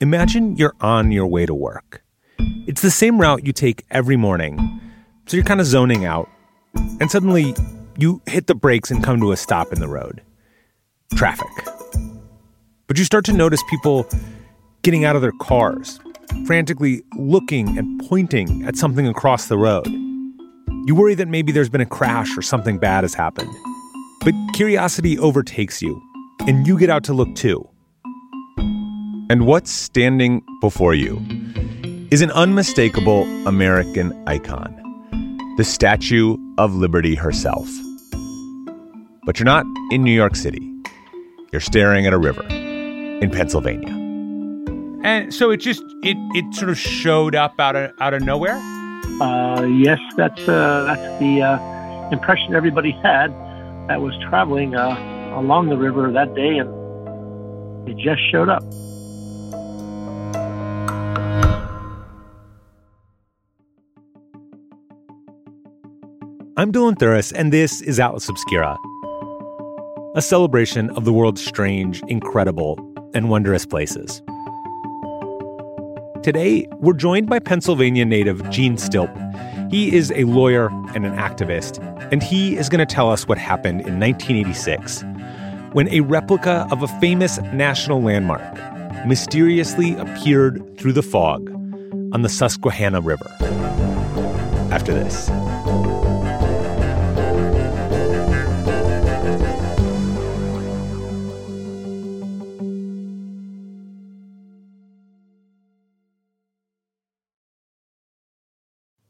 Imagine you're on your way to work. It's the same route you take every morning, so you're kind of zoning out, and suddenly you hit the brakes and come to a stop in the road. Traffic. But you start to notice people getting out of their cars, frantically looking and pointing at something across the road. You worry that maybe there's been a crash or something bad has happened. But curiosity overtakes you, and you get out to look too. And what's standing before you is an unmistakable American icon the Statue of Liberty herself. But you're not in New York City, you're staring at a river in Pennsylvania. And so it just it it sort of showed up out of out of nowhere. Uh, yes, that's uh, that's the uh, impression everybody had that was traveling uh, along the river that day, and it just showed up. I'm Dylan Thuras, and this is Atlas Obscura, a celebration of the world's strange, incredible, and wondrous places. Today, we're joined by Pennsylvania native Gene Stilp. He is a lawyer and an activist, and he is going to tell us what happened in 1986 when a replica of a famous national landmark mysteriously appeared through the fog on the Susquehanna River. After this.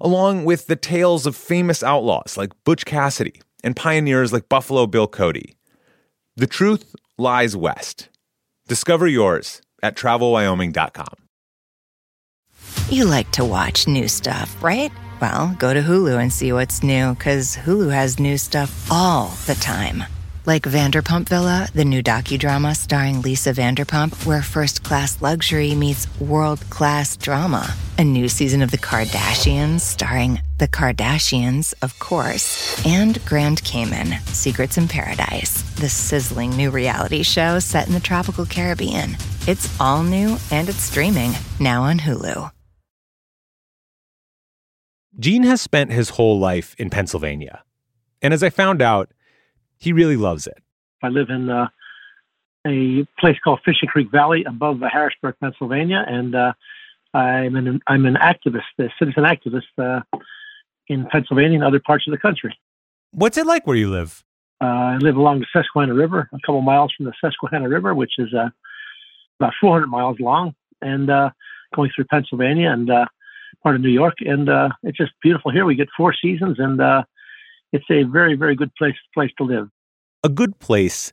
along with the tales of famous outlaws like Butch Cassidy and pioneers like Buffalo Bill Cody. The truth lies west. Discover yours at travelwyoming.com. You like to watch new stuff, right? Well, go to Hulu and see what's new because Hulu has new stuff all the time. Like Vanderpump Villa, the new docudrama starring Lisa Vanderpump, where first class luxury meets world class drama. A new season of The Kardashians starring The Kardashians, of course, and Grand Cayman, Secrets in Paradise, the sizzling new reality show set in the tropical Caribbean. It's all new and it's streaming now on Hulu. Gene has spent his whole life in Pennsylvania. And as I found out, he really loves it. I live in uh, a place called Fishing Creek Valley above Harrisburg, Pennsylvania, and uh, I'm an I'm an activist, a citizen activist uh, in Pennsylvania and other parts of the country. What's it like where you live? Uh, I live along the Susquehanna River, a couple miles from the Susquehanna River, which is uh, about 400 miles long, and uh, going through Pennsylvania and part of New York, and it's just beautiful here. We get four seasons, and it's a very, very good place place to live. A good place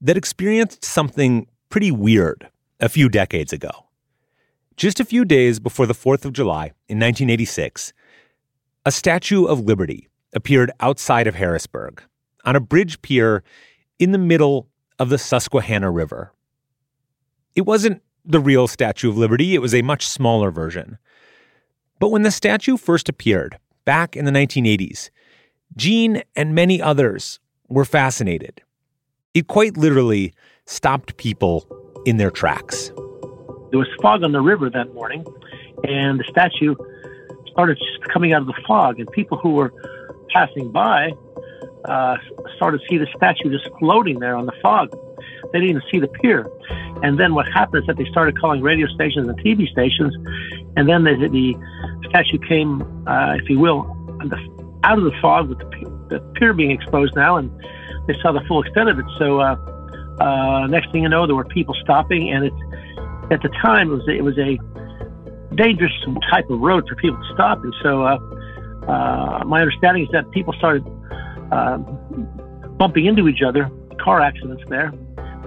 that experienced something pretty weird a few decades ago. Just a few days before the 4th of July in 1986, a Statue of Liberty appeared outside of Harrisburg on a bridge pier in the middle of the Susquehanna River. It wasn't the real Statue of Liberty, it was a much smaller version. But when the statue first appeared, back in the 1980s, Gene and many others were fascinated. It quite literally stopped people in their tracks. There was fog on the river that morning, and the statue started coming out of the fog, and people who were passing by uh, started to see the statue just floating there on the fog. They didn't even see the pier. And then what happened is that they started calling radio stations and TV stations, and then the, the statue came, uh, if you will, out of the fog with the, the pier being exposed now, and they saw the full extent of it. So uh, uh, next thing you know, there were people stopping, and it at the time it was it was a dangerous type of road for people to stop, and so uh, uh my understanding is that people started uh, bumping into each other, car accidents there.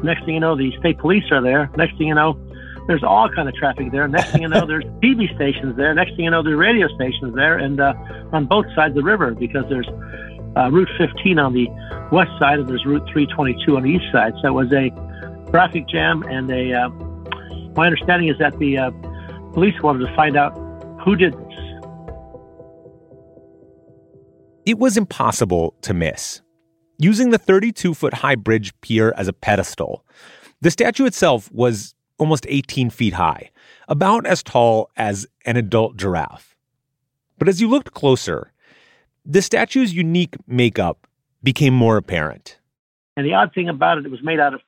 Next thing you know, the state police are there. Next thing you know, there's all kind of traffic there. Next thing you know, there's TV stations there. Next thing you know, there's radio stations there, and uh, on both sides of the river because there's uh, Route 15 on the west side and there's Route 322 on the east side. So it was a traffic jam, and a. Uh, my understanding is that the uh, police wanted to find out who did this. It was impossible to miss. Using the 32 foot high bridge pier as a pedestal, the statue itself was almost 18 feet high, about as tall as an adult giraffe. But as you looked closer, the statue's unique makeup became more apparent. And the odd thing about it, it was made out of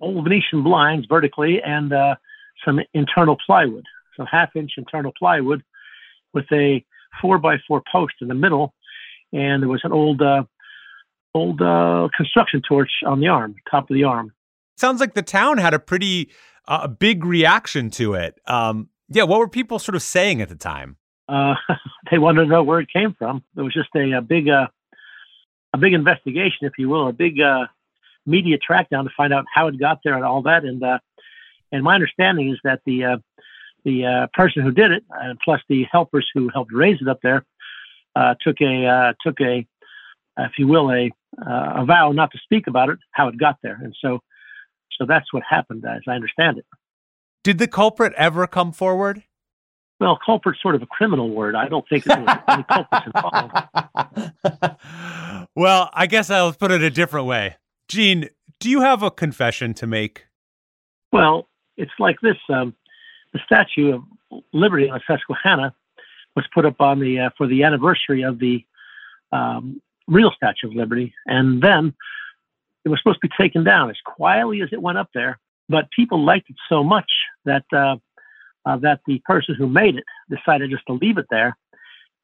old Venetian blinds vertically and uh, some internal plywood, some half inch internal plywood with a four by four post in the middle. And there was an old, uh, old uh, construction torch on the arm, top of the arm. Sounds like the town had a pretty a big reaction to it. Um, yeah, what were people sort of saying at the time? Uh, they wanted to know where it came from. It was just a, a big, uh, a big investigation, if you will, a big uh, media track down to find out how it got there and all that. And uh, and my understanding is that the uh, the uh, person who did it, and plus the helpers who helped raise it up there, took a took a, if you will, a a vow not to speak about it, how it got there. And so so that's what happened, as I understand it. Did the culprit ever come forward? Well, culprit's sort of a criminal word. I don't think there was any culprits involved. well, I guess I'll put it a different way. Gene, do you have a confession to make? Well, it's like this: um, the Statue of Liberty on Susquehanna was put up on the uh, for the anniversary of the um, real Statue of Liberty, and then it was supposed to be taken down as quietly as it went up there, but people liked it so much that uh, uh, that the person who made it decided just to leave it there.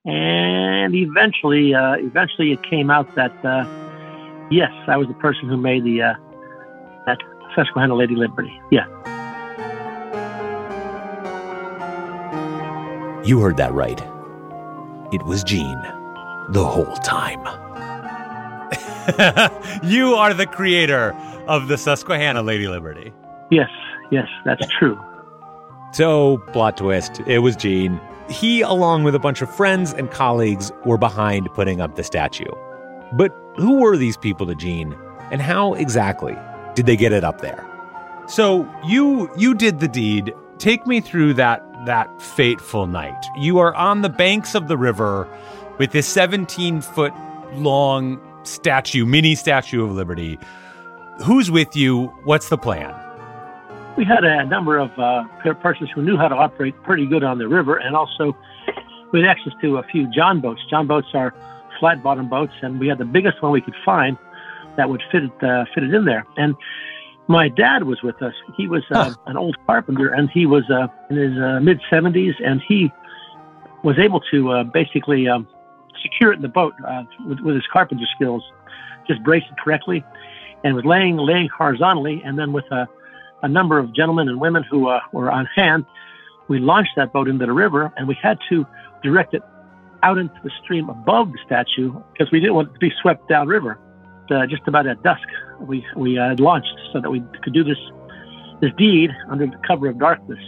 And eventually, uh, eventually, it came out that uh, yes, I was the person who made the uh, that Susquehanna Lady Liberty. Yeah. You heard that right. It was Gene the whole time. you are the creator of the Susquehanna Lady Liberty. Yes, yes, that's true. So, plot twist, it was Gene. He, along with a bunch of friends and colleagues, were behind putting up the statue. But who were these people to Gene, and how exactly did they get it up there? So, you you did the deed. Take me through that that fateful night. You are on the banks of the river with this 17 foot long statue, mini Statue of Liberty. Who's with you? What's the plan? We had a number of uh, persons who knew how to operate pretty good on the river, and also we had access to a few John boats. John boats are flat bottom boats, and we had the biggest one we could find that would fit it uh, fit it in there. And my dad was with us. He was uh, an old carpenter, and he was uh, in his uh, mid 70s, and he was able to uh, basically um, secure it in the boat uh, with, with, his carpenter skills, just brace it correctly, and was laying laying horizontally. And then with a, a number of gentlemen and women who uh, were on hand, we launched that boat into the river, and we had to direct it out into the stream above the statue because we didn't want it to be swept downriver. Uh, just about at dusk, we we uh, launched so that we could do this this deed under the cover of darkness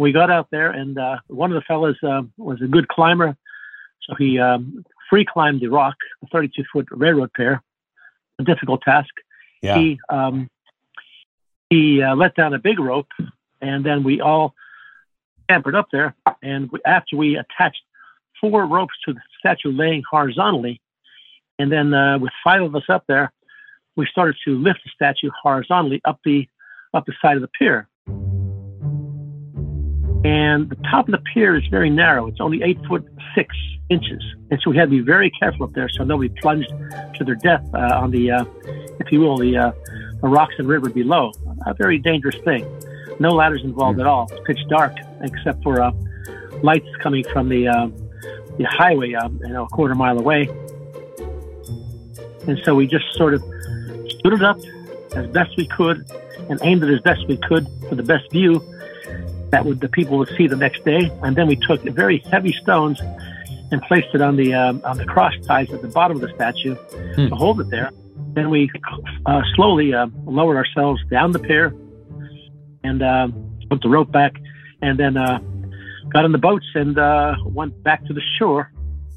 we got out there, and uh, one of the fellows uh, was a good climber, so he um, free climbed the rock, a 32 foot railroad pair, a difficult task. Yeah. He um, he uh, let down a big rope, and then we all campered up there. And we, after we attached four ropes to the statue laying horizontally, and then uh, with five of us up there, we started to lift the statue horizontally up the up the side of the pier. And the top of the pier is very narrow. It's only eight foot six inches. And so we had to be very careful up there so nobody plunged to their death uh, on the, uh, if you will, the, uh, the rocks and river below. A very dangerous thing. No ladders involved mm. at all. It's pitch dark except for uh, lights coming from the, uh, the highway, um, you know, a quarter mile away. And so we just sort of stood it up as best we could and aimed it as best we could for the best view that would the people would see the next day. And then we took very heavy stones and placed it on the um, on the cross ties at the bottom of the statue hmm. to hold it there. Then we uh, slowly uh, lowered ourselves down the pier and uh, put the rope back, and then uh, got in the boats and uh, went back to the shore.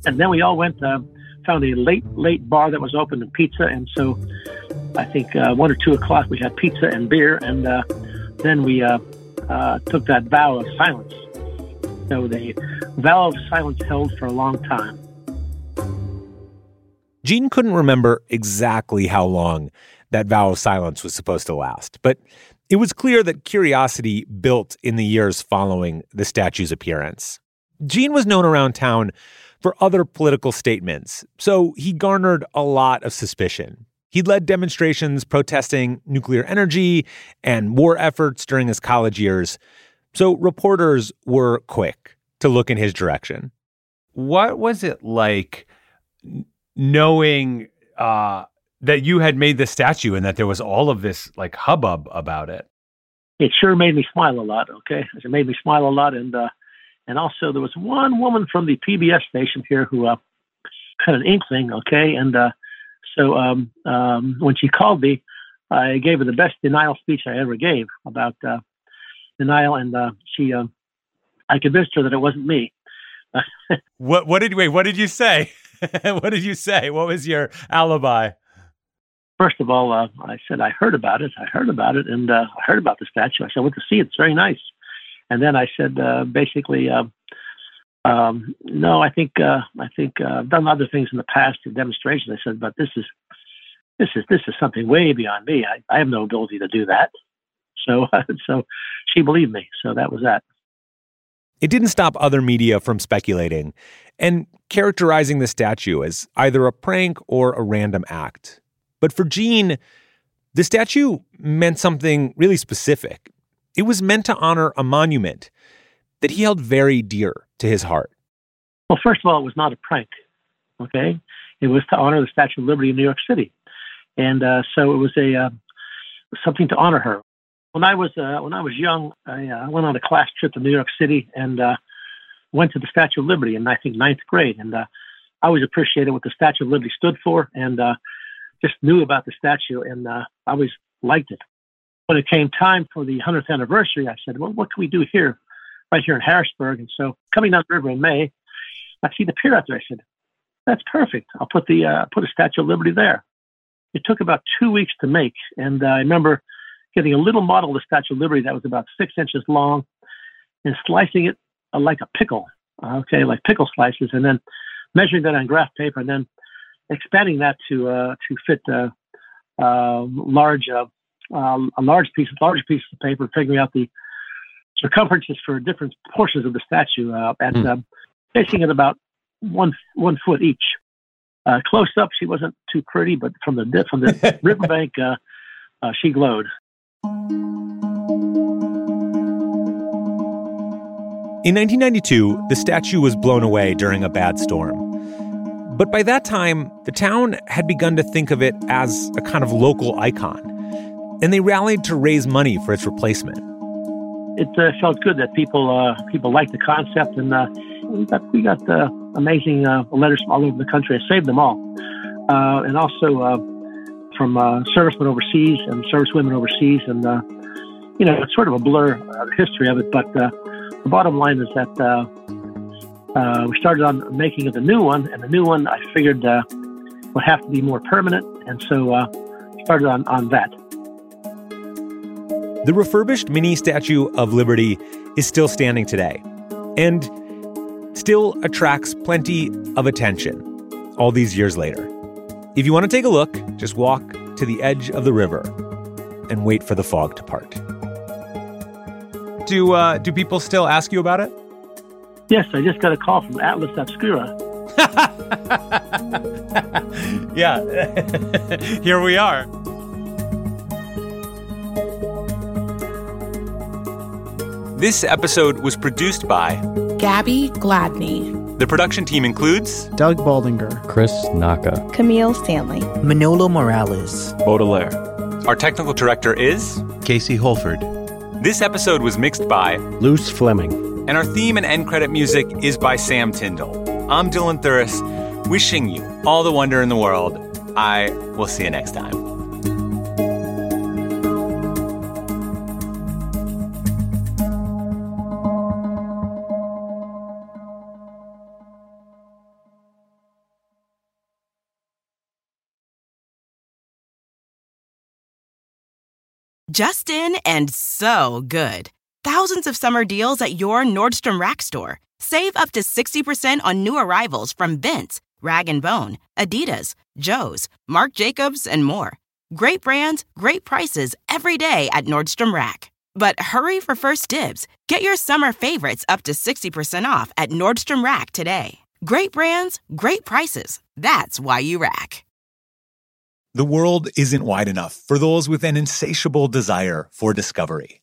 And then we all went, uh, found a late, late bar that was open and pizza. And so I think uh, one or two o'clock we had pizza and beer. And uh, then we uh, uh, took that vow of silence. So the vow of silence held for a long time. Gene couldn't remember exactly how long that vow of silence was supposed to last, but it was clear that curiosity built in the years following the statue's appearance. Gene was known around town for other political statements, so he garnered a lot of suspicion. He'd led demonstrations protesting nuclear energy and war efforts during his college years, so reporters were quick to look in his direction. What was it like knowing uh, that you had made this statue and that there was all of this like hubbub about it? It sure made me smile a lot. Okay, it made me smile a lot, and uh, and also there was one woman from the PBS station here who uh, had an inkling. Okay, and uh, so um, um, when she called me, I gave her the best denial speech I ever gave about uh, denial, and uh, she, uh, I convinced her that it wasn't me. what what did wait? What did you say? what did you say? What was your alibi? First of all, uh, I said I heard about it. I heard about it, and uh, I heard about the statue. I said I went to see it. It's very nice. And then I said uh, basically, uh, um, no, I think uh, I think uh, I've done other things in the past in demonstrations. I said, but this is this is this is something way beyond me. I, I have no ability to do that. So so she believed me. So that was that. It didn't stop other media from speculating and characterizing the statue as either a prank or a random act. But for Gene, the statue meant something really specific. It was meant to honor a monument that he held very dear to his heart. Well, first of all, it was not a prank. Okay, it was to honor the Statue of Liberty in New York City, and uh, so it was a uh, something to honor her. When I was uh, when I was young, I uh, went on a class trip to New York City and uh, went to the Statue of Liberty in I think ninth grade, and uh, I always appreciated what the Statue of Liberty stood for, and uh, just knew about the statue, and uh, I always liked it. When it came time for the 100th anniversary, I said, "Well, what can we do here, right here in Harrisburg?" And so, coming down the river in May, I see the pier out there. I said, "That's perfect. I'll put the uh, put a Statue of Liberty there." It took about two weeks to make, and uh, I remember getting a little model of the Statue of Liberty that was about six inches long, and slicing it uh, like a pickle, okay, like pickle slices, and then measuring that on graph paper, and then expanding that to uh, to fit uh, uh, large uh, a large piece, large pieces of paper, figuring out the circumferences for different portions of the statue, uh, at mm. facing at about one one foot each. close up, she wasn't too pretty, but from the from the riverbank, she glowed. In 1992, the statue was blown away during a bad storm. But by that time, the town had begun to think of it as a kind of local icon, and they rallied to raise money for its replacement. It uh, felt good that people uh, people liked the concept, and uh, we got we got uh, amazing uh, letters from all over the country. I saved them all, uh, and also from servicemen overseas and servicewomen overseas, and you know it's sort of a blur the history of it, but the bottom line is that uh, we started on making of the new one, and the new one I figured uh, would have to be more permanent, and so uh, started on, on that. The refurbished mini Statue of Liberty is still standing today, and still attracts plenty of attention all these years later. If you want to take a look, just walk to the edge of the river and wait for the fog to part. Do uh, do people still ask you about it? Yes, I just got a call from Atlas Obscura. yeah, here we are. This episode was produced by Gabby Gladney. The production team includes Doug Baldinger, Chris Naka, Kameel Stanley, Manolo Morales, Baudelaire. Our technical director is Casey Holford. This episode was mixed by Luce Fleming. And our theme and end credit music is by Sam Tindall. I'm Dylan Thuras, wishing you all the wonder in the world I will see you next time. Justin and so good. Thousands of summer deals at your Nordstrom Rack store. Save up to 60% on new arrivals from Vince, Rag & Bone, Adidas, Joe's, Marc Jacobs, and more. Great brands, great prices every day at Nordstrom Rack. But hurry for first dibs. Get your summer favorites up to 60% off at Nordstrom Rack today. Great brands, great prices. That's why you rack. The world isn't wide enough for those with an insatiable desire for discovery.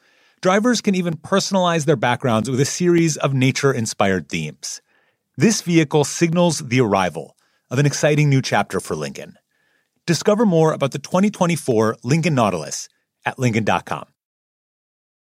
Drivers can even personalize their backgrounds with a series of nature inspired themes. This vehicle signals the arrival of an exciting new chapter for Lincoln. Discover more about the 2024 Lincoln Nautilus at Lincoln.com.